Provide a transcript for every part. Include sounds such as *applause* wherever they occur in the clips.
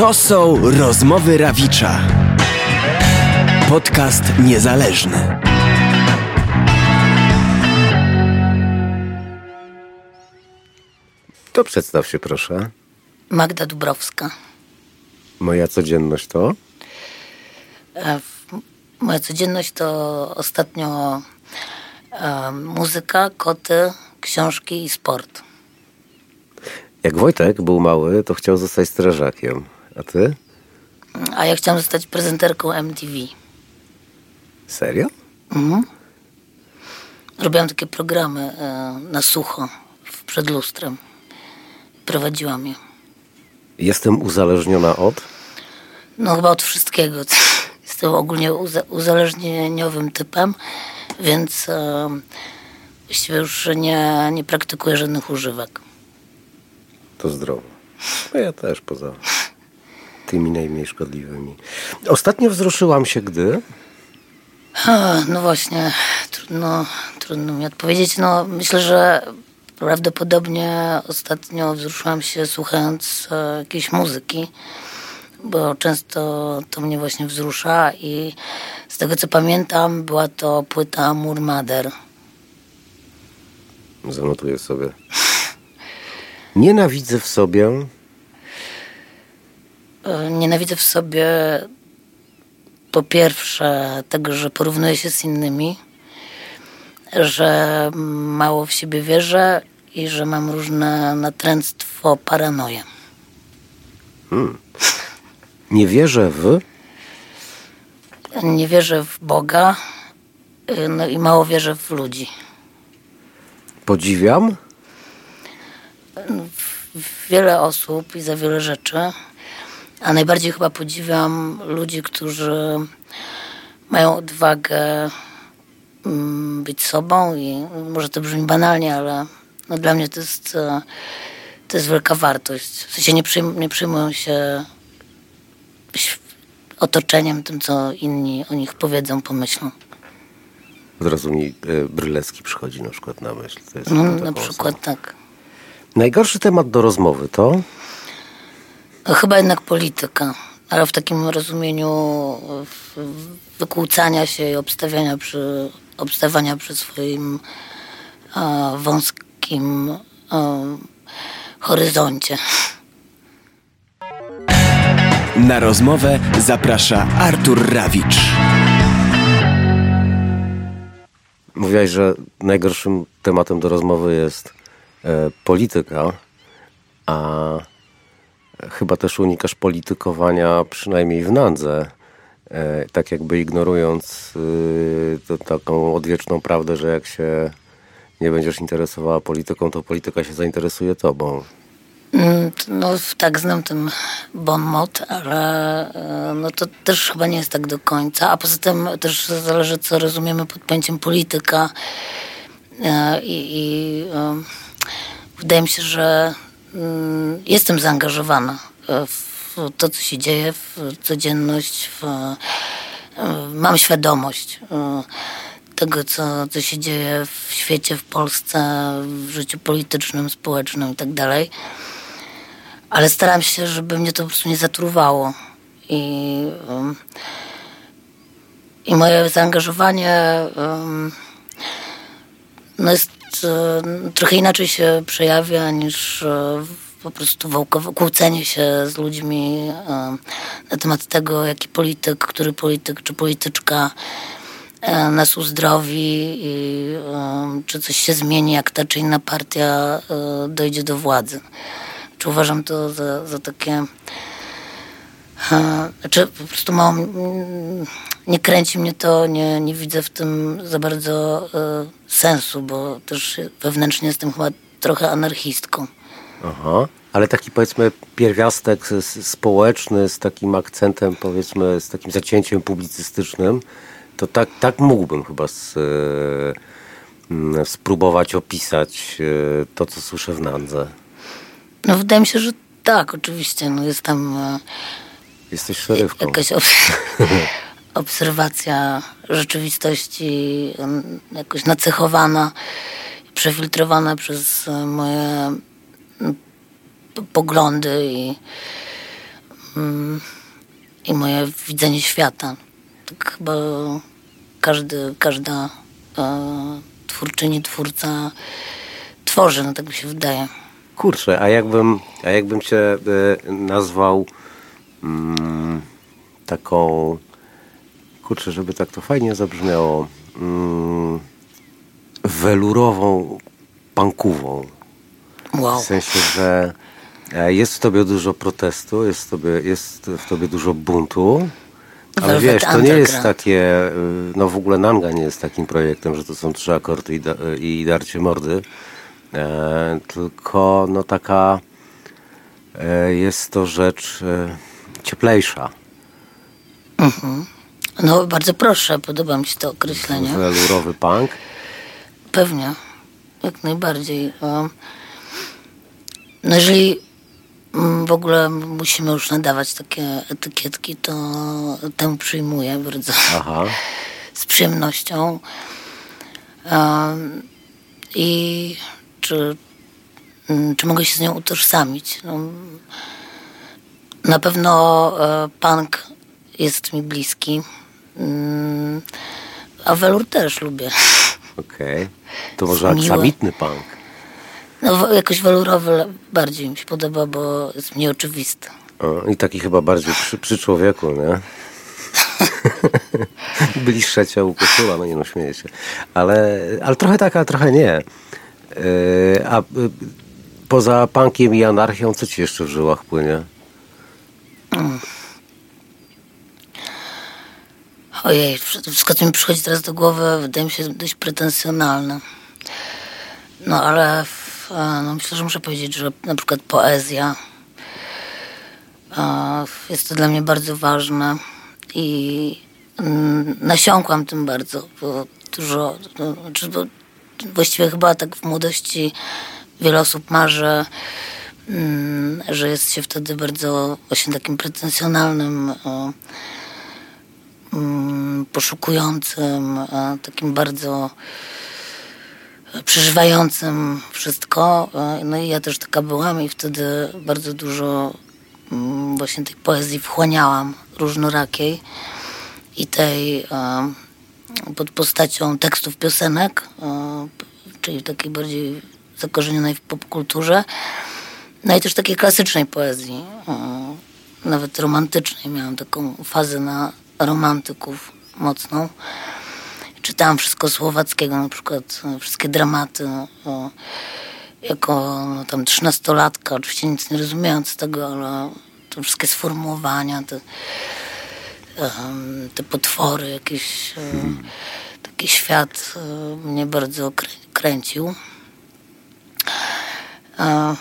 To są rozmowy Rawicza. Podcast niezależny. To przedstaw się proszę. Magda Dubrowska. Moja codzienność to? E, Moja codzienność to ostatnio e, muzyka, koty, książki i sport. Jak Wojtek był mały, to chciał zostać strażakiem. A ty? A ja chciałam zostać prezenterką MTV. Serio? Robiłam takie programy e, na sucho przed lustrem. Prowadziłam je. Jestem uzależniona od? No chyba od wszystkiego. *laughs* Jestem ogólnie uza- uzależnieniowym typem, więc e, właściwie już nie, nie praktykuję żadnych używek. To zdrowo. No ja też poza tymi najmniej szkodliwymi. Ostatnio wzruszyłam się, gdy... No właśnie, trudno, trudno mi odpowiedzieć. No, myślę, że prawdopodobnie ostatnio wzruszyłam się słuchając e, jakiejś muzyki, bo często to mnie właśnie wzrusza i z tego co pamiętam była to płyta Murmader. Zanotuję sobie. Nienawidzę w sobie... E, Nienawidzę w sobie po pierwsze tego, że porównuję się z innymi, że mało w siebie wierzę i że mam różne natręctwo, paranoję. Nie wierzę w... Nie wierzę w Boga, y, no i mało wierzę w ludzi. Podziwiam? Wiele osób i za wiele rzeczy, a najbardziej chyba podziwiam ludzi, którzy mają odwagę mm, być sobą i może to brzmi banalnie, ale no dla mnie to jest, e, to jest wielka wartość. W sensie nie, przyjm- nie przyjmują się otoczeniem, tym co inni o nich powiedzą, pomyślą. Od razu mi e, Brylecki przychodzi na przykład na myśl. No, na osobą. przykład tak. Najgorszy temat do rozmowy to... No, Chyba jednak polityka, ale w takim rozumieniu wykłócania się i obstawiania przy, obstawania przy swoim e, wąskim e, horyzoncie. Na rozmowę zaprasza Artur Rawicz. Mówiłaś, że najgorszym tematem do rozmowy jest e, polityka, a chyba też unikasz politykowania przynajmniej w nandze, e, tak jakby ignorując to, taką odwieczną prawdę, że jak się nie będziesz interesowała polityką, to polityka się zainteresuje tobą. Mm, No tak, znam ten bon mot, ale e, no to też chyba nie jest tak do końca. A poza tym też zależy, co rozumiemy pod pojęciem polityka. E, I, i e, wydaje mi się, że jestem zaangażowana e, w to, co się dzieje, w codzienność, w, e, mam świadomość tego, co, co się dzieje w świecie, w Polsce, w życiu politycznym, społecznym i tak ale staram się, żeby mnie to po prostu nie zatruwało. I, i moje zaangażowanie no jest, trochę inaczej się przejawia niż e, po prostu kłócenie się z ludźmi e, na temat tego, jaki polityk, który polityk czy polityczka e, nas uzdrowi i czy coś się zmieni, jak ta czy inna partia dojdzie do władzy. Czy uważam to za, za takie. E, Znaczy po prostu mało, mm, nie kręci mnie to, nie, nie widzę w tym za bardzo e, sensu, bo też wewnętrznie jestem chyba trochę anarchistką. Aha. Ale taki powiedzmy pierwiastek społeczny z takim akcentem powiedzmy z takim zacięciem publicystycznym, to tak, tak mógłbym chyba s, e, mm, spróbować opisać e, to, co słyszę w Nandze. No wydaje mi się, że tak, oczywiście. No jest tam e, Jesteś szerywką. jakaś obs- *laughs* obserwacja rzeczywistości jakoś nacechowana, przefiltrowana przez e, moje poglądy i mm, i moje widzenie świata. Tak chyba każdy, każda e, twórczyni, twórca tworzy, no tak mi się wydaje. Kurczę, a jakbym, a jakbym cię e, nazwał mm, taką, kurczę, żeby tak to fajnie zabrzmiało, mm, welurową pankową. Wow. W sensie, że e, jest w tobie dużo protestu, jest w tobie, jest w tobie dużo buntu. Ale Velvet wiesz, to nie jest takie, y, no w ogóle Nanga nie jest takim projektem, że to są trzy akordy i, da, i darcie mordy. E, tylko no taka e, jest to rzecz e, cieplejsza. No bardzo proszę, podoba mi się to określenie. Welurowy punk. Pewnie, jak najbardziej. No jeżeli mm, w ogóle musimy już nadawać takie etykietki, to tę przyjmuję bardzo Aha. *laughs* z przyjemnością. I czy, mm, czy mogę się z nią utożsamić? No, na pewno e, punk jest mi bliski, mm, a welur też lubię. *laughs* Okej. To może aksamitny punk. No jakoś walurowy le- bardziej mi się podoba, bo jest mniej oczywisty. O, I taki chyba bardziej przy, przy człowieku, nie? *laughs* Bliższa ciału koszula, no nie no, śmieję się. Ale, ale trochę tak, a trochę nie. Yy, a y, poza punkiem i anarchią, co ci jeszcze w żyłach płynie? Ojej, wszystko co mi przychodzi teraz do głowy wydaje mi się dość pretensjonalne. No ale no, myślę, że muszę powiedzieć, że na przykład poezja jest to dla mnie bardzo ważne i mm, nasiąkłam tym bardzo, dużo, no, znaczy, właściwie chyba tak w młodości wiele osób marzy, mm, że jest się wtedy bardzo właśnie takim pretensjonalnym poszukującym, e, takim bardzo przeżywającym wszystko. E, No i ja też taka byłam i wtedy bardzo dużo mm, właśnie tej poezji wchłaniałam, różnorakiej i tej e, pod postacią tekstów piosenek, czyli takiej bardziej zakorzenionej w popkulturze, no i też takiej klasycznej poezji, nawet romantycznej. Miałam taką fazę na romantyków mocną. Czytałam wszystko słowackiego, na przykład e, wszystkie dramaty. O, jako no, tam trzynastolatka, oczywiście nic nie rozumiejąc tego, ale te wszystkie sformułowania, te, em, te potwory, jakiś e, taki świat e, mnie bardzo krę- kręcił. E,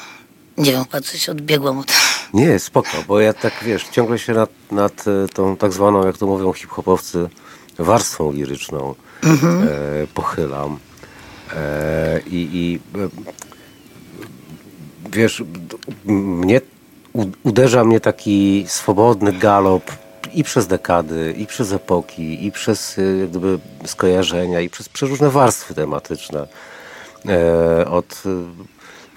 nie wiem, chyba coś odbiegłam od... Nie, spoko, bo ja tak, wiesz, ciągle się nad, nad e, tą tak zwaną, jak to mówią hip-hopowcy, warstwą liryczną e, pochylam. E, I i e, wiesz, mnie, uderza mnie taki swobodny galop i przez dekady, i przez epoki, i przez e, jak gdyby skojarzenia, i przez przeróżne warstwy tematyczne. E, od,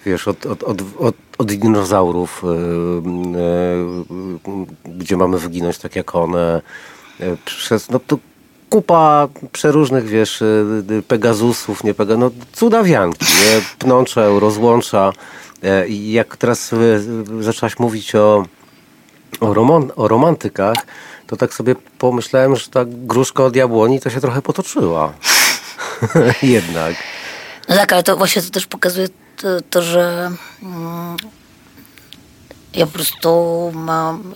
wiesz, od, od, od, od, od dinozaurów, e, e, gdzie mamy wyginąć tak jak one, e, przez, no to kupa przeróżnych, wiesz, Pegazusów, nie Pega, no cudawianki, nie? Pnącze, rozłącza. I jak teraz zaczęłaś mówić o, o, roman, o romantykach, to tak sobie pomyślałem, że ta gruszka od jabłoni to się trochę potoczyła. *laughs* Jednak. No tak, ale to właśnie to też pokazuje to, to że mm, ja po prostu mam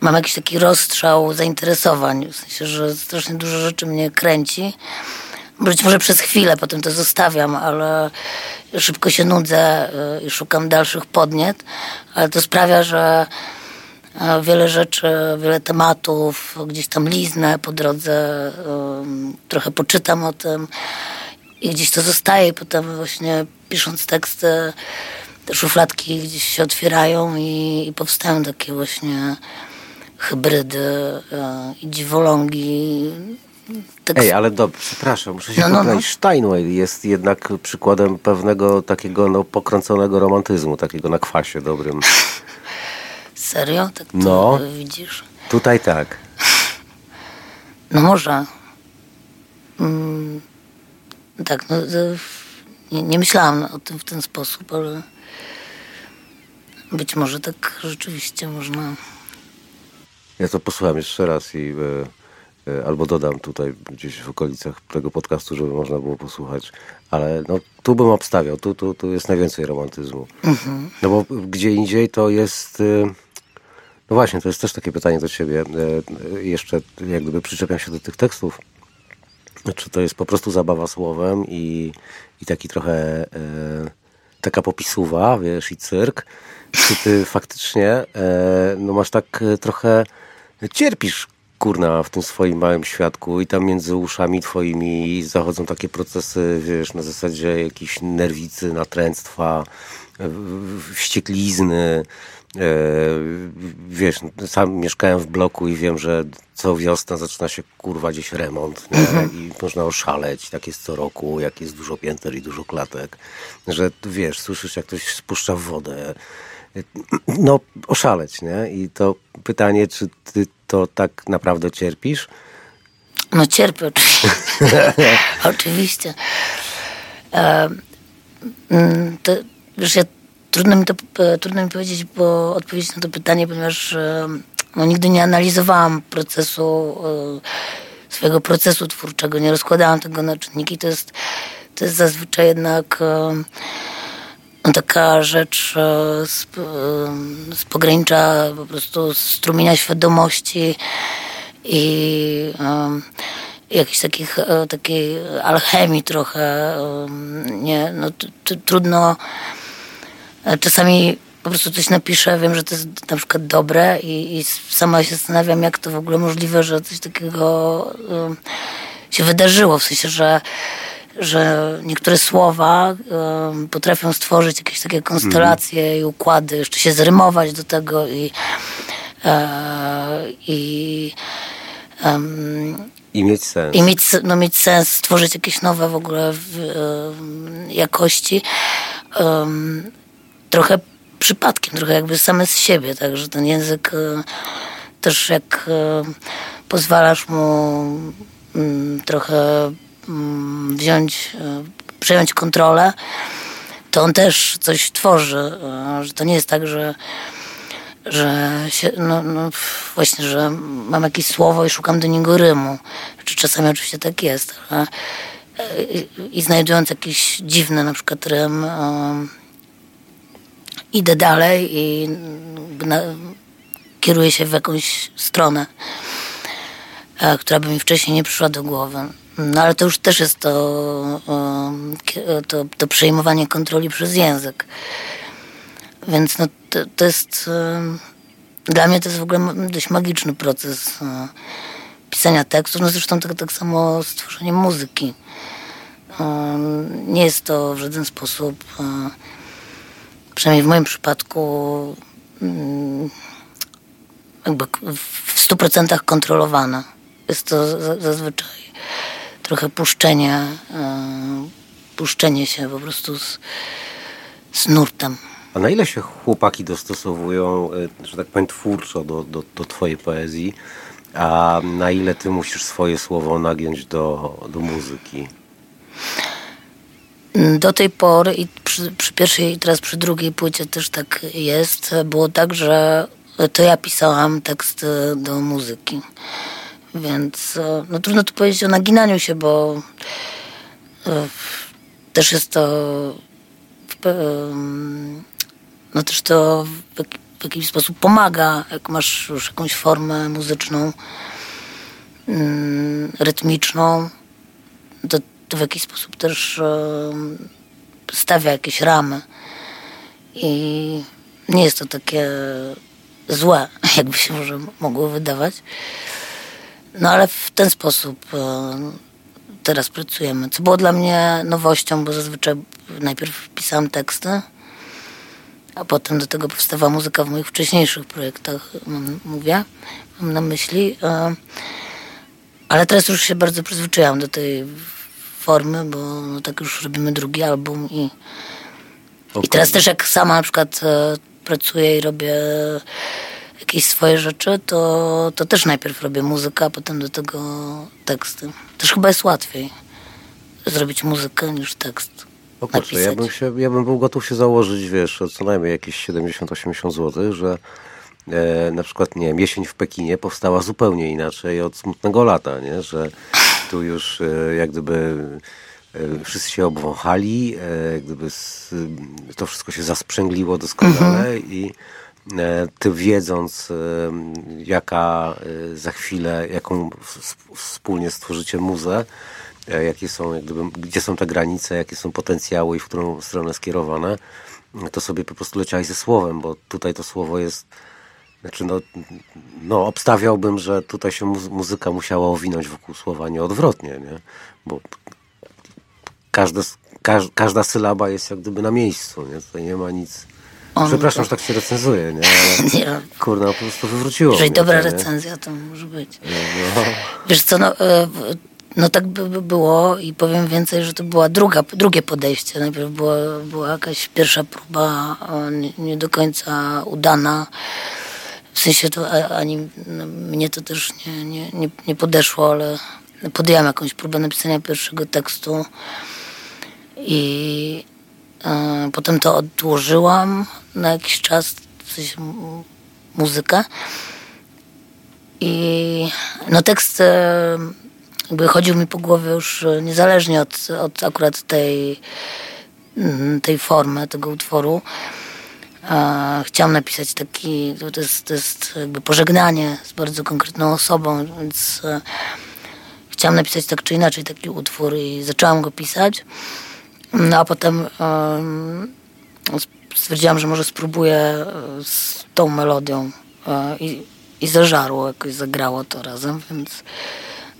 mam jakiś taki rozstrzał zainteresowań, w sensie, że strasznie dużo rzeczy mnie kręci. Być może przez chwilę, potem to zostawiam, ale szybko się nudzę y, i szukam dalszych podniet, ale to sprawia, że e, wiele rzeczy, wiele tematów, gdzieś tam liznę po drodze, trochę poczytam o tym i gdzieś to zostaje potem właśnie pisząc teksty te szufladki gdzieś się otwierają i, i powstają takie właśnie hybrydy e, i dziwolągi. Tak Ej, ale dobrze, przepraszam, muszę się No, no, no. Steinway jest jednak przykładem pewnego takiego no, pokręconego romantyzmu, takiego na kwasie dobrym. *laughs* Serio? Tak to No. widzisz? Tutaj tak. No może. Mm, tak, no, nie, nie myślałam o tym w ten sposób, ale być może tak rzeczywiście można. Ja to posłucham jeszcze raz i e, e, albo dodam tutaj gdzieś w okolicach tego podcastu, żeby można było posłuchać. Ale no, tu bym obstawiał, tu, tu, tu jest najwięcej romantyzmu. No bo gdzie indziej to jest... e, No właśnie, to jest też takie pytanie do ciebie. E, Jeszcze jak gdyby przyczepiam się do tych tekstów. Czy to jest po prostu zabawa słowem i, i taki trochę e, taka popisuwa, wiesz, i cyrk? Czy ty *laughs* faktycznie e, no masz tak e, trochę cierpisz kurna w tym swoim małym świadku i tam między uszami twoimi zachodzą takie procesy, wiesz, na zasadzie jakiejś nerwicy, natręctwa, wścieklizny. E, wiesz, sam mieszkałem w bloku i wiem, że co wiosna zaczyna się kurwa gdzieś remont nie? i można oszaleć. Tak jest co roku, jak jest dużo pięter i dużo klatek. Że wiesz, słyszysz jak ktoś spuszcza wodę. No, oszaleć, nie? I to pytanie, czy ty to tak naprawdę cierpisz? No cierpię oczywiście. *laughs* oczywiście. E, mm, to, wiesz, ja, trudno, mi to, e, trudno mi powiedzieć, bo odpowiedzieć na to pytanie, ponieważ e, no, nigdy nie analizowałam procesu, e, swojego procesu twórczego, nie rozkładałam tego na czynniki. To jest, to jest zazwyczaj jednak no, taka rzecz z, z pogranicza po prostu strumienia świadomości i jakiejś takich, takiej alchemii trochę. nie, no, t, t, trudno. E, Czasami po prostu coś napiszę, wiem, że to jest na przykład dobre i, i sama się zastanawiam, jak to w ogóle możliwe, że coś takiego em, się wydarzyło. W sensie, że, że niektóre słowa em, potrafią stworzyć jakieś takie konstelacje i układy, jeszcze się zrymować do tego i, e, i em, I mieć sens. i mieć, no, mieć sens, stworzyć jakieś nowe w ogóle w, em, jakości. Trochę przypadkiem, trochę jakby same z siebie, także ten język e, też jak e, pozwalasz mu mm, trochę mm, wziąć, e, przejąć kontrolę, to on też coś tworzy. Że to nie jest tak, że że się, no, no właśnie, że mam jakieś słowo i szukam do niego rymu. Czy czasami oczywiście tak jest, ale i, i znajdując jakiś dziwny na przykład rym, idę dalej i na, kieruję się w jakąś stronę, e, która by mi wcześniej nie przyszła do głowy. No ale to już też jest to, em, kie- to, to przejmowanie kontroli przez język. Więc no, to, to jest. Dla mnie to jest w ogóle dość magiczny proces e, pisania tekstów. No zresztą tak, tak samo stworzenie muzyki. Nie jest to w żaden sposób, e, przynajmniej w moim przypadku, mm, jakby w stu procentach kontrolowane. Jest to za- zazwyczaj trochę puszczenie, e, puszczenie się po prostu z, z nurtem. A na ile się chłopaki dostosowują, e, że tak powiem, twórczo do, do, do twojej poezji, a na ile ty musisz swoje słowo nagiąć do, do muzyki? Do tej pory i przy, przy pierwszej i teraz przy drugiej płycie też tak jest. Było tak, że to ja pisałam teksty do muzyki. Więc e, no, trudno tu powiedzieć o naginaniu się, bo też jest to no też to w jakiś sposób pomaga, jak masz już jakąś formę muzyczną, mm, rytmiczną, to, to w jakiś sposób też stawia jakieś ramy. I nie jest to takie złe, *laughs* jakby się może mogło wydawać. No ale w ten sposób teraz pracujemy. Co było dla mnie nowością, bo zazwyczaj najpierw pisałam teksty, a potem do tego powstawała muzyka w moich wcześniejszych projektach, mówię, mam na myśli. Ale teraz już się bardzo przyzwyczaiłam do tej formy, bo no, tak już robimy drugi album i, i teraz też jak sama na przykład e, pracuję i robię jakieś swoje rzeczy, to, to też najpierw robię muzykę, a potem do tego teksty. Też chyba jest łatwiej zrobić muzykę niż tekst. O kurczę, ja bym, się, ja bym był gotów się założyć, wiesz, co najmniej jakieś 70-80 zł, że e, na przykład, nie wiem, jesień w Pekinie powstała zupełnie inaczej od smutnego lata, nie? Że tu już e, jak gdyby e, wszyscy się obwąchali, e, gdyby s, to wszystko się zasprzęgliło doskonale mhm. i ty wiedząc, jaka za chwilę, jaką wspólnie stworzycie muzę, jakie są, jak gdyby, gdzie są te granice, jakie są potencjały i w którą stronę skierowane, to sobie po prostu leciałeś ze słowem, bo tutaj to słowo jest znaczy no, no obstawiałbym, że tutaj się muzyka musiała owinąć wokół słowa, nie odwrotnie, nie? Bo każda, każ, każda sylaba jest jak gdyby na miejscu, nie? Tutaj nie ma nic... On Przepraszam, to... że tak się recenzuje, nie? Ale. *laughs* Kurna, po prostu wywróciło Jeżeli mnie, dobra recenzja, to może być. No, no. Wiesz co, no, e, no tak by było i powiem więcej, że to była druga, drugie podejście. Najpierw była, była jakaś pierwsza próba, nie, nie do końca udana. W sensie to ani no, mnie to też nie, nie, nie, nie podeszło, ale podjęłam jakąś próbę napisania pierwszego tekstu i e, potem to odłożyłam na jakiś czas, w sensie muzykę. I no tekst e, jakby chodził mi po głowie już niezależnie od, od akurat tej, tej formy, tego utworu. Chciałam napisać taki, to jest, to jest jakby pożegnanie z bardzo konkretną osobą, więc e, chciałam napisać tak czy inaczej taki utwór i zaczęłam go pisać. No a potem stwierdziłam, że może spróbuję e, z tą melodią e, i, i zażarło, jakoś zagrało to razem, więc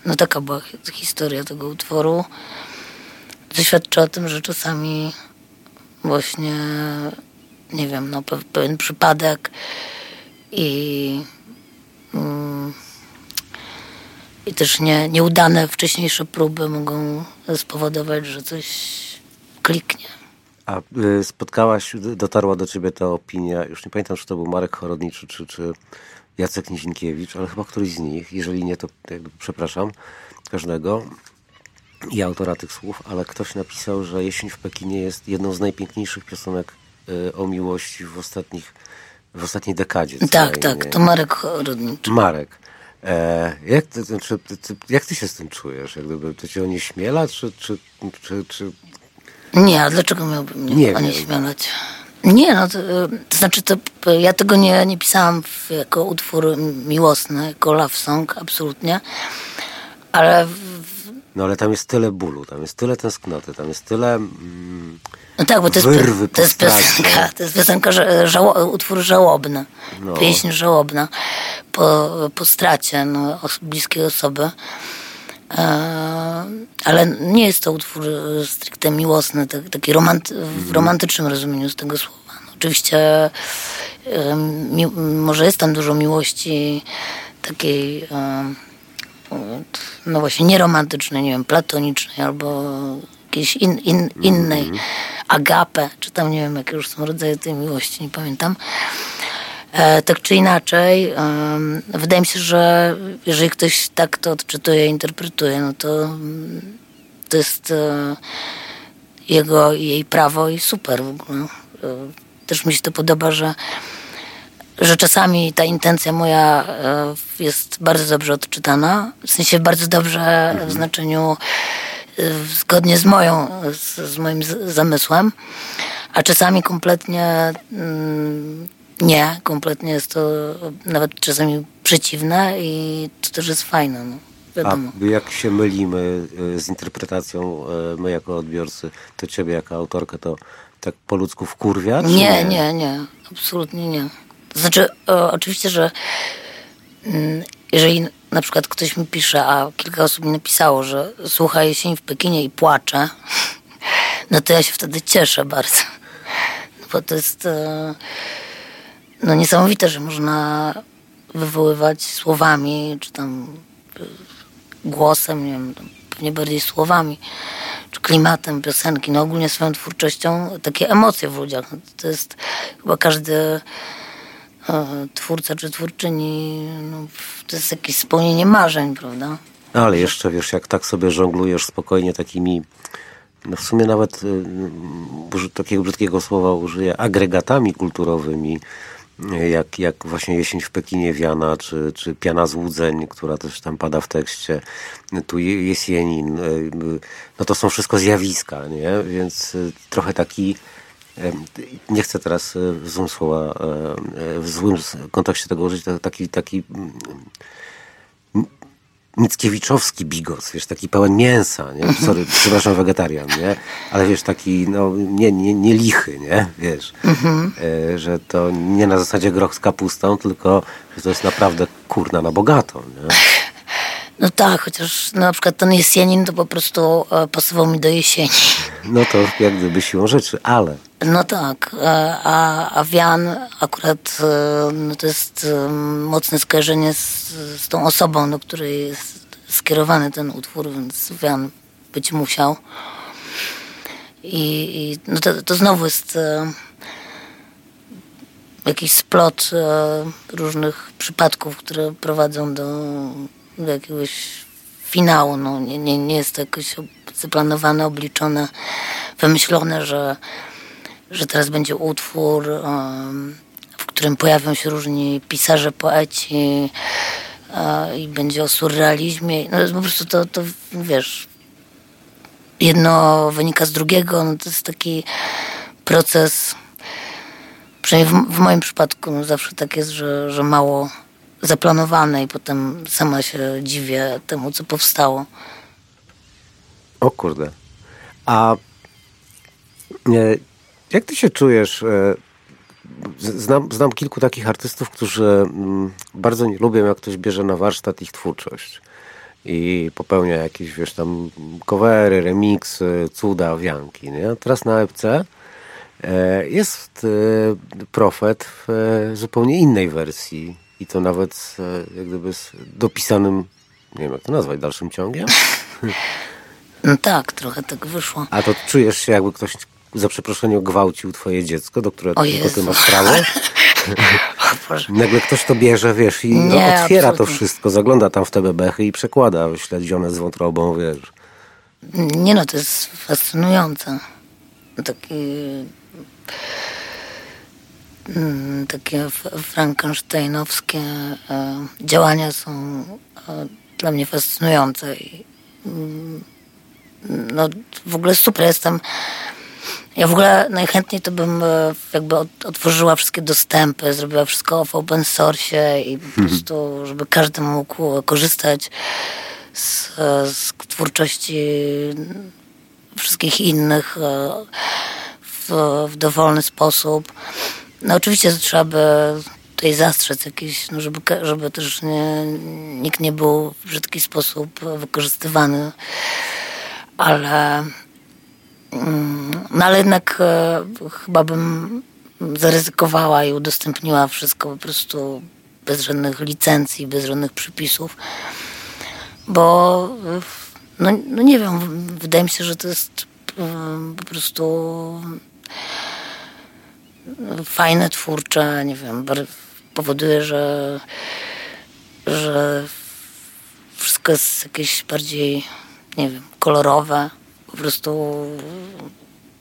no taka była historia tego utworu. To o tym, że czasami właśnie nie wiem, no, pewien przypadek i, mm, i też nie, nieudane wcześniejsze próby mogą spowodować, że coś kliknie. A y, spotkałaś, dotarła do ciebie ta opinia, już nie pamiętam, czy to był Marek Chorodniczy, czy, czy Jacek Nizinkiewicz, ale chyba któryś z nich, jeżeli nie, to przepraszam każdego i autora tych słów, ale ktoś napisał, że Jesień w Pekinie jest jedną z najpiękniejszych piosenek o miłości w ostatnich w ostatniej dekadzie. Tak, tak, to Marek Rodnicz. Marek. E, jak, ty, czy, ty, jak ty się z tym czujesz? Jak gdyby to cię onieśmiela, czy, czy, czy, czy... Nie, a dlaczego miałbym mnie nie onieśmielać? Nie, no to, to, znaczy to, ja tego nie, nie pisałam w, jako utwór miłosny, jako love song, absolutnie, ale... W, no ale tam jest tyle bólu, tam jest tyle tęsknoty, tam jest tyle... Mm, no tak, bo to jest, to jest piosenka, to jest piosenka żało, utwór żałobny, no. pieśń żałobna po, po stracie no, bliskiej osoby. E, ale nie jest to utwór stricte miłosny, tak, taki romanty, w mhm. romantycznym rozumieniu z tego słowa. No, oczywiście e, może jest tam dużo miłości takiej e, no właśnie nieromantycznej, nie wiem, platonicznej albo jakiejś in, in, innej, mm -hmm. agapę, czy tam nie wiem, jakie już są rodzaje tej miłości, nie pamiętam. E, tak czy inaczej, e, wydaje mi się, że jeżeli ktoś tak to odczytuje, interpretuje, no to to jest e, jego i jej prawo i super w ogóle. E, też mi się to podoba, że że czasami ta intencja moja e, jest bardzo dobrze odczytana, w sensie bardzo dobrze mhm. w znaczeniu zgodnie z moją, z, z moim zamysłem, a czasami kompletnie mm, nie, kompletnie jest to nawet czasami przeciwne i to też jest fajne. No. Wiadomo. A jak się mylimy y, z interpretacją, my jako odbiorcy, to ciebie jako autorkę, to tak po ludzku wkurwia? Nie, nie, nie, nie, absolutnie nie. Znaczy, o, oczywiście, że mm, jeżeli na przykład ktoś mi pisze, a kilka osób mi napisało, że słucha jesień w Pekinie i płacze, *laughs* no to ja się wtedy cieszę bardzo. *laughs* Bo to jest e, no niesamowite, że można wywoływać słowami, czy tam e, głosem, nie wiem, pewnie bardziej słowami, czy klimatem piosenki, no ogólnie swoją twórczością takie emocje w ludziach. No to jest chyba każdy e, twórca czy twórczyni, no, to jest jakieś spełnienie marzeń, prawda? Ale jeszcze wiesz, jak tak sobie żonglujesz spokojnie takimi, no w sumie nawet y, takiego brzydkiego słowa użyję, agregatami kulturowymi, jak, jak właśnie Jesień w Pekinie Wiana, czy, czy Piana Złudzeń, która też tam pada w tekście. Tu jest Jenin. Y, no to są wszystko zjawiska, nie? Więc y, trochę taki nie chcę teraz w złym słowa, w złym kontekście tego użyć, taki, taki Mickiewiczowski bigos, wiesz, taki pełen mięsa, nie? Sorry, *laughs* przepraszam, wegetarian, nie? Ale wiesz, taki, no, nie, nie, nie lichy, nie? Wiesz, mhm. e, że to nie na zasadzie groch z kapustą, tylko że to jest naprawdę kurna na bogato, nie? No tak, chociaż no, na przykład ten Jesienin to po prostu e, pasował mi do jesieni. No to jak gdyby siłą rzeczy, ale... No tak, e, a, a Wian akurat e, no to jest e, mocne skojarzenie z, z tą osobą, do której jest skierowany ten utwór, więc Wian być musiał. I, i no to, to znowu jest jakiś splot różnych przypadków, które prowadzą do, do jakiegoś finału. No, nie, nie, nie jest to jakoś zaplanowane, obliczone, wymyślone, że że teraz będzie utwór, w którym pojawią się różni pisarze, poeci i będzie o surrealizmie. No po prostu to, to wiesz, jedno wynika z drugiego. No to jest taki proces, przynajmniej w, w moim przypadku no zawsze tak jest, że, że mało zaplanowane i potem sama się dziwię temu, co powstało. O kurde. A nie, jak ty się czujesz? E, znam, znam kilku takich artystów, którzy mm, bardzo nie lubią, jak ktoś bierze na warsztat ich twórczość i popełnia jakieś, wiesz, tam covery, remiksy, cuda, wianki, nie? Teraz na EPC e, jest e, Profet w zupełnie innej wersji i to nawet jak gdyby z dopisanym, nie wiem jak to nazwać, dalszym ciągiem. *laughs* Tak, trochę tak wyszło. A to czujesz się jakby ktoś za przeproszeniem gwałcił twoje dziecko, do którego tylko ty masz prawo. *laughs* Nagle ktoś to bierze, wiesz, i nie, otwiera absolutnie. to wszystko, zagląda tam w te bebechy i przekłada śledzione z wątrobą, wiesz. Nie no, to jest fascynujące. Taki... Mm, takie frankensteinowskie e, działania są e, dla mnie fascynujące. Mm, no, w ogóle super jestem ja w ogóle najchętniej to bym e, jakby otworzyła wszystkie dostępy, zrobiła wszystko w open source i po mhm. prostu, żeby każdy mógł korzystać z, z twórczości wszystkich innych e, w, w dowolny sposób. No oczywiście trzeba by tutaj zastrzec jakieś, no żeby, żeby też nie, nikt nie był w brzydki sposób wykorzystywany, ale no ale jednak e, chyba bym zaryzykowała i udostępniła wszystko po prostu bez żadnych licencji, bez żadnych przypisów, bo no, no nie wiem, wydaje mi się, że to jest e, po prostu fajne, twórcze, nie wiem, powoduje, że, że wszystko jest jakieś bardziej, nie wiem, kolorowe po prostu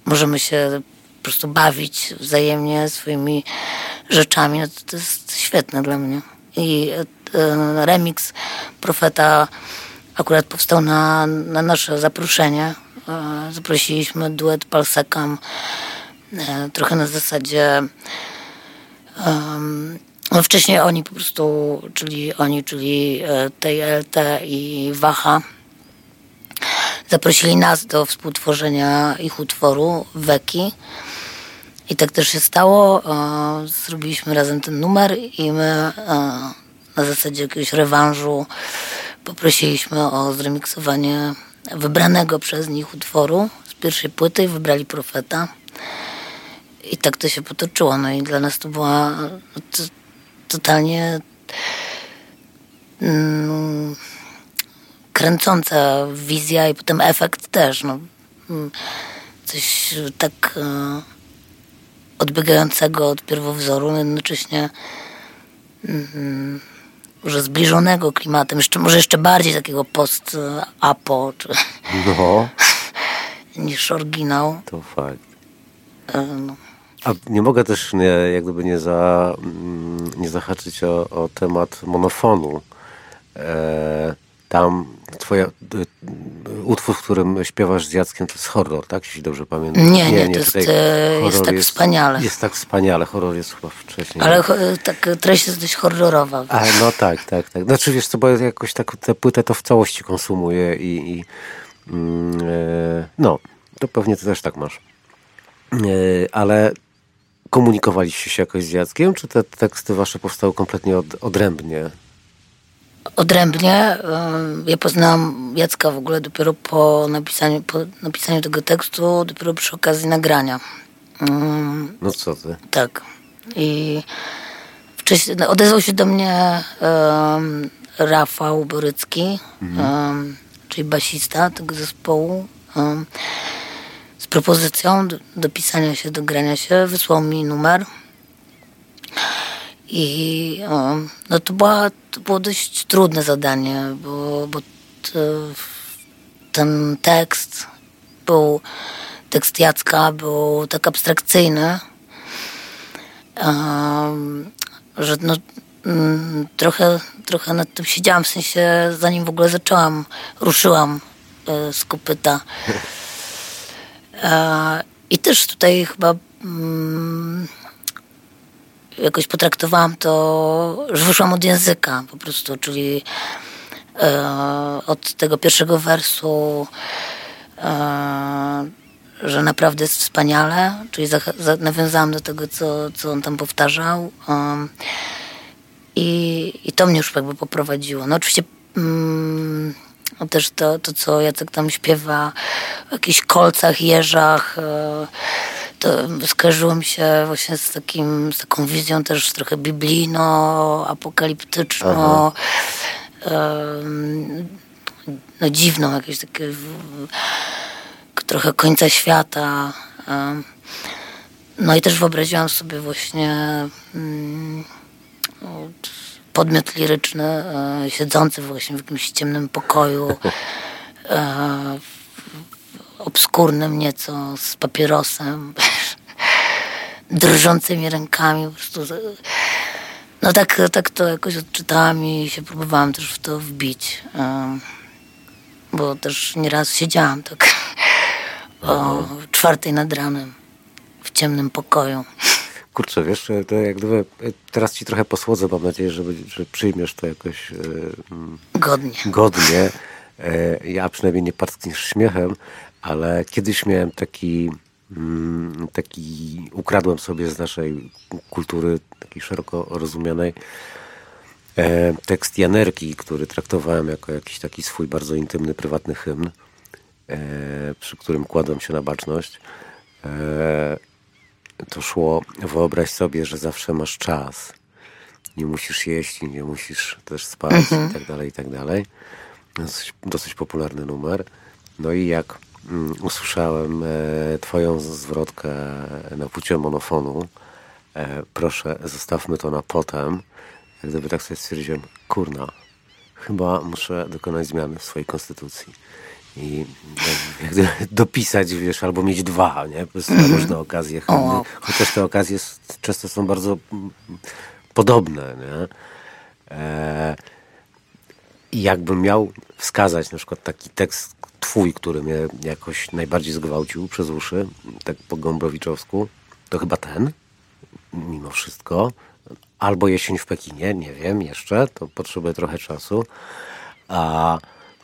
możemy się po prostu bawić wzajemnie swoimi rzeczami. No to, to jest świetne dla mnie. I e, remix Profeta akurat powstał na, na nasze zaproszenie. E, zaprosiliśmy duet Palsekam e, trochę na zasadzie no wcześniej oni po prostu, czyli oni, czyli TLT i Waha zaprosili nas do współtworzenia ich utworu Weki. I tak też się stało. E, zrobiliśmy razem ten numer i my e, na zasadzie jakiegoś rewanżu poprosiliśmy o zremiksowanie wybranego przez nich utworu z pierwszej płyty i wybrali Profeta. I tak to się potoczyło. No i dla nas to była to, totalnie mm, kręcąca wizja i potem efekt też. No. Mm, coś tak e, odbiegającego od pierwowzoru, no jednocześnie może zbliżonego klimatem, jeszcze, może jeszcze bardziej takiego post-apo czy, No, *laughs* niż oryginał. to fakt. E, No. A nie mogę też nie, jak gdyby nie, za, mm, nie zahaczyć o, o temat monofonu. E, tam twoja, y, utwór, w którym śpiewasz z Jackiem, to jest horror, tak? Jeśli dobrze pamiętam. Nie, nie, to jest, e, jest tak wspaniale. Jest tak wspaniale, horror jest chyba wcześniej. Ale cho- tak, treść jest dość horrorowa. A, no tak, tak, tak. Znaczy wiesz co, bo ja jakoś tak tę płytę to w całości konsumuję i, i e, no, to pewnie ty też tak masz. E, ale komunikowaliście się jakoś z Jackiem, czy te teksty wasze powstały kompletnie od, odrębnie? Odrębnie. Ja poznałam Jacka w ogóle dopiero po napisaniu, po napisaniu tego tekstu, dopiero przy okazji nagrania. No co ty? Tak. I wcześniej no, odezwał się do mnie em, Rafał Borycki, em, czyli basista tego zespołu, em, z propozycją do, do pisania się, do grania się. Wysłał mi numer. I no to, była, to było dość trudne zadanie, bo, bo to, ten tekst był, tekst Jacka był tak abstrakcyjny, że no, mm, trochę, trochę nad tym siedziałam, w sensie zanim w ogóle zaczęłam, ruszyłam e, z kopyta. *laughs* E, I też tutaj chyba mm, jakoś potraktowałam to, że wyszłam od języka po prostu, czyli e, od tego pierwszego wersu, e, że naprawdę jest wspaniale, czyli za, za, nawiązałam do tego, co, co on tam powtarzał. em, i, I to mnie już jakby poprowadziło. No oczywiście mm, no też to, to, co Jacek tam śpiewa o jakichś kolcach, jeżach, e, to skojarzyło mi się właśnie z, takim, z taką wizją też trochę biblijno, apokaliptyczno, em, no dziwną, jakieś takie trochę końca świata. em. No i też wyobraziłam sobie właśnie no, podmiot liryczny e, siedzący właśnie w jakimś ciemnym pokoju, e, obskurnym nieco, z papierosem, *laughs* drżącymi rękami. Po prostu. No tak, tak to jakoś odczytałam i się próbowałam też w to wbić. Bo też nieraz siedziałam tak *laughs* o czwartej nad ranem w ciemnym pokoju. *laughs* Kurczę, wiesz, to jak gdyby, e, teraz ci trochę posłodzę, mam nadzieję, że, że przyjmiesz to jakoś mm, Godnie. godnie. E, Ja przynajmniej nie parskniesz śmiechem, ale kiedyś miałem taki, mm, taki ukradłem sobie z naszej kultury, takiej szeroko rozumianej, e, tekst Janerki, który traktowałem jako jakiś taki swój bardzo intymny, prywatny hymn, e, przy którym kładłem się na baczność. E, To szło, wyobraź sobie, że zawsze masz czas. Nie musisz jeść, nie musisz też spać i tak dalej, i tak dalej. Dosyć, dosyć popularny numer. No i jak usłyszałem e, twoją zwrotkę na płcie monofonu, e, proszę, zostawmy to na potem, jak gdyby tak sobie stwierdziłem, kurna, chyba muszę dokonać zmiany w swojej konstytucji. I e, jak gdyby dopisać, wiesz, albo mieć dwa, nie? Po prostu na różne okazje. Chociaż te okazje często są bardzo mm, podobne, nie? I jakbym miał wskazać na przykład taki tekst twój, który mnie jakoś najbardziej zgwałcił przez uszy, tak po gąbrowiczowsku, to chyba ten, mimo wszystko. Albo Jesień w Pekinie, nie wiem jeszcze, to potrzebuję trochę czasu. A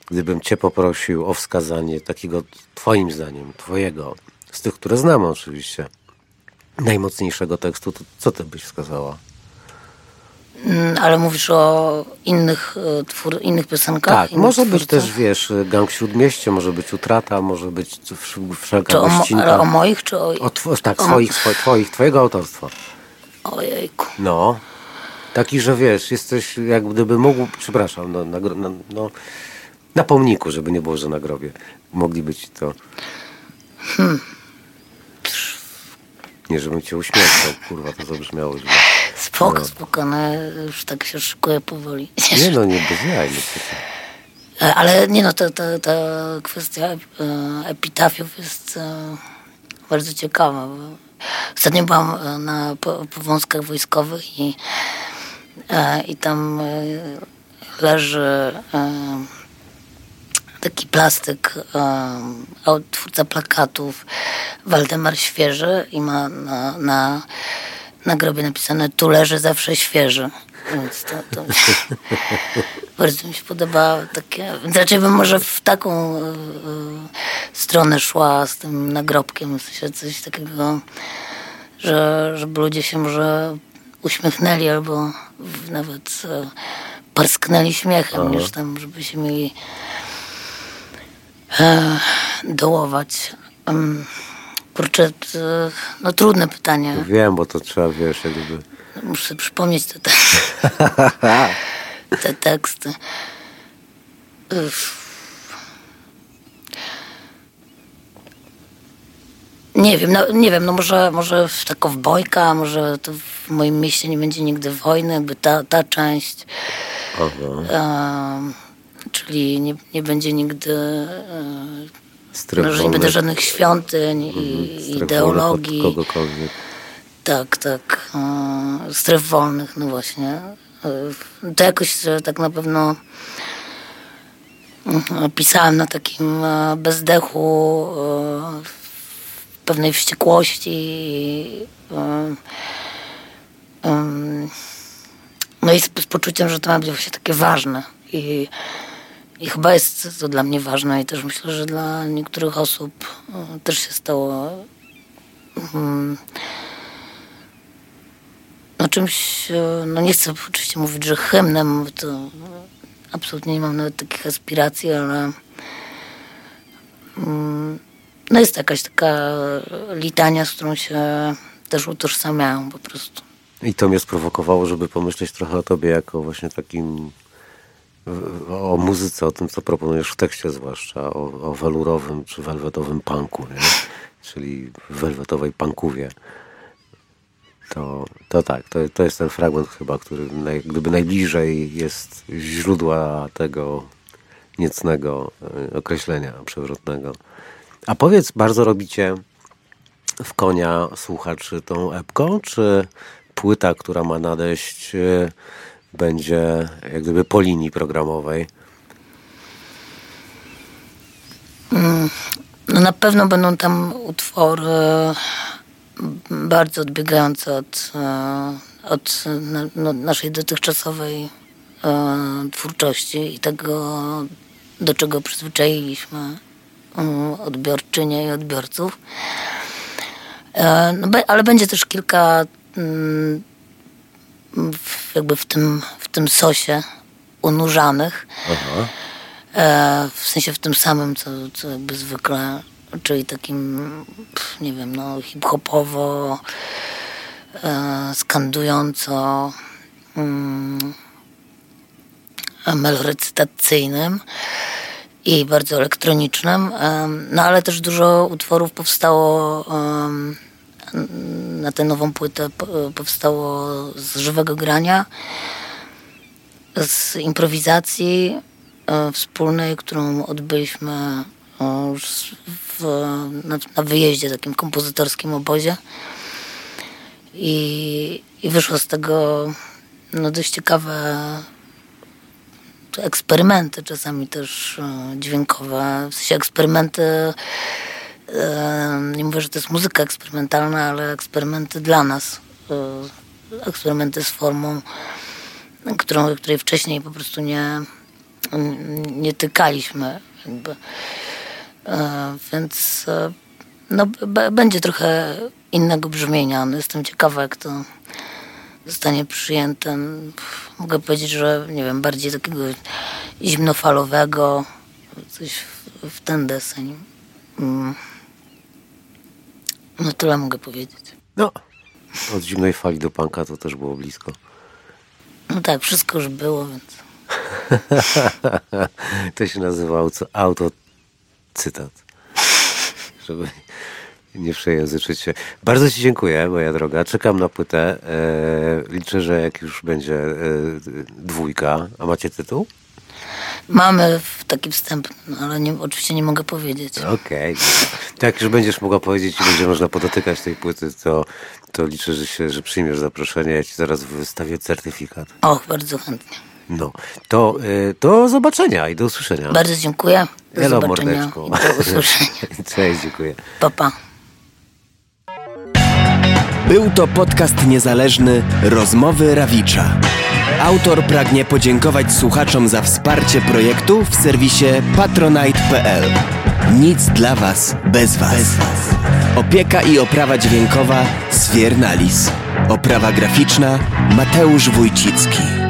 gdybym cię poprosił o wskazanie takiego, twoim zdaniem, twojego, z tych, które znam oczywiście, najmocniejszego tekstu, to co ty byś wskazała? Mm, Ale mówisz o innych, e, twór, innych piosenkach? Tak, innych może być twórcach? też, wiesz, gang śródmieście, może być utrata, może być wsz- wszelka o, mo- gościnka. ale o moich, czy o... O tw- tak, swoich, swo- twoich, twojego autorstwa. Ojejku. No. Taki, że wiesz, jesteś jak gdyby mógł, przepraszam, no, na, na, no, na pomniku, żeby nie było, że na grobie. Mogli być to... Nie, żebym cię uśmieszał, kurwa, to zabrzmiało źle. Spoko, spoko, no już tak się szykuję powoli. *laughs* Nie no, nie bez jaj. Ale nie no, ta, ta, ta kwestia e, epitafiów jest e, bardzo ciekawa. Ostatnio byłam e, na po- powązkach wojskowych i, i tam leży taki plastyk, twórca plakatów Waldemar Świeży i ma na, na, na grobie napisane tu leży zawsze świeży. Więc to, to *laughs* bardzo mi się podoba takie, raczej bym może w taką e, stronę szła z tym nagrobkiem, w sensie coś takiego, że, żeby ludzie się może uśmiechnęli albo nawet e, parsknęli śmiechem, niż tam, żeby się mieli e, dołować. Um, kurczę, to, no trudne pytanie. Wiem, bo to trzeba, wiesz, jak gdyby... Muszę przypomnieć te, te, *laughs* te teksty. Uff. Nie wiem, no, nie wiem, no może, może w ta kowbojka, może to w moim mieście nie będzie nigdy wojny, jakby ta, ta część. Em, czyli nie, nie będzie nigdy, e, Stref no, że nie będzie żadnych świątyń i stref ideologii. kogokolwiek. Tak, tak. Stref wolnych, no właśnie. To jakoś tak na pewno mm, pisałem na takim e, bezdechu, e, pewnej wściekłości. i, e, No i z, z poczuciem, że to ma być właśnie takie ważne. I, I chyba jest to dla mnie ważne i też myślę, że dla niektórych osób e, też się stało mm, no czymś, e, no nie chcę oczywiście mówić, że hymnem, bo to absolutnie nie mam nawet takich aspiracji, ale mm, no jest jakaś taka litania, z którą się też utożsamiałem po prostu. I to mnie sprowokowało, żeby pomyśleć trochę o tobie jako właśnie takim o muzyce, o tym, co proponujesz w tekście zwłaszcza, o, o welurowym czy welwetowym punku, nie? czyli welwetowej punkowie. To, to tak, to, to jest ten fragment chyba, który naj, gdyby najbliżej jest źródła tego niecnego y, określenia przewrotnego. A powiedz, bardzo robicie w konia słuchaczy tą epką, czy płyta, która ma nadejść, y, będzie jak gdyby po linii programowej? No na pewno będą tam utwory bardzo odbiegające od, e, od no, naszej dotychczasowej e, twórczości i tego, do czego przyzwyczailiśmy mm, odbiorczynie i odbiorców. E, No, ale będzie też kilka mm, w, jakby w tym, w tym sosie unurzanych. E, w sensie w tym samym, co, co jakby zwykle, czyli takim, nie wiem, no hip-hopowo, e, skandująco, mm, melorecytacyjnym i bardzo elektronicznym. Em, No ale też dużo utworów powstało em, na tę nową płytę po- powstało z żywego grania, z improwizacji e, wspólnej, którą odbyliśmy w, na, na wyjeździe, takim kompozytorskim obozie. I, I wyszło z tego no, dość ciekawe eksperymenty, czasami też dźwiękowe, w sensie eksperymenty, nie mówię, że to jest muzyka eksperymentalna, ale eksperymenty dla nas, e, eksperymenty z formą, którą, której wcześniej po prostu nie, nie tykaliśmy. Jakby. E, Więc e, no, będzie trochę innego brzmienia. No, jestem ciekawa, jak to zostanie przyjęte. Mogę powiedzieć, że nie wiem, bardziej takiego zimnofalowego, coś w, w ten deseń. Mm. No tyle mogę powiedzieć. No, od zimnej fali do panka to też było blisko. No tak, wszystko już było, więc *laughs* to się nazywa auto- autocytat. *laughs* Żeby, nie przejęzyczyć się. Bardzo Ci dziękuję, moja droga. Czekam na płytę. E, liczę, że jak już będzie e, dwójka. A macie tytuł? Mamy taki wstęp, no, ale nie, oczywiście nie mogę powiedzieć. Okej. Okay. jak już będziesz mogła powiedzieć i będzie można podotykać tej płyty, to, to liczę, że, się, że przyjmiesz zaproszenie. Ja Ci zaraz wystawię certyfikat. Och, bardzo chętnie. No, to y, do zobaczenia i do usłyszenia. Bardzo dziękuję. Do Hello, zobaczenia mordeczku. i do usłyszenia. *laughs* Cześć, dziękuję. Pa, pa. Był to podcast niezależny Rozmowy Rawicza. Autor pragnie podziękować słuchaczom za wsparcie projektu w serwisie patronite.pl. Nic dla Was bez Was. Opieka i oprawa dźwiękowa Sfiernalis. Oprawa graficzna Mateusz Wójcicki.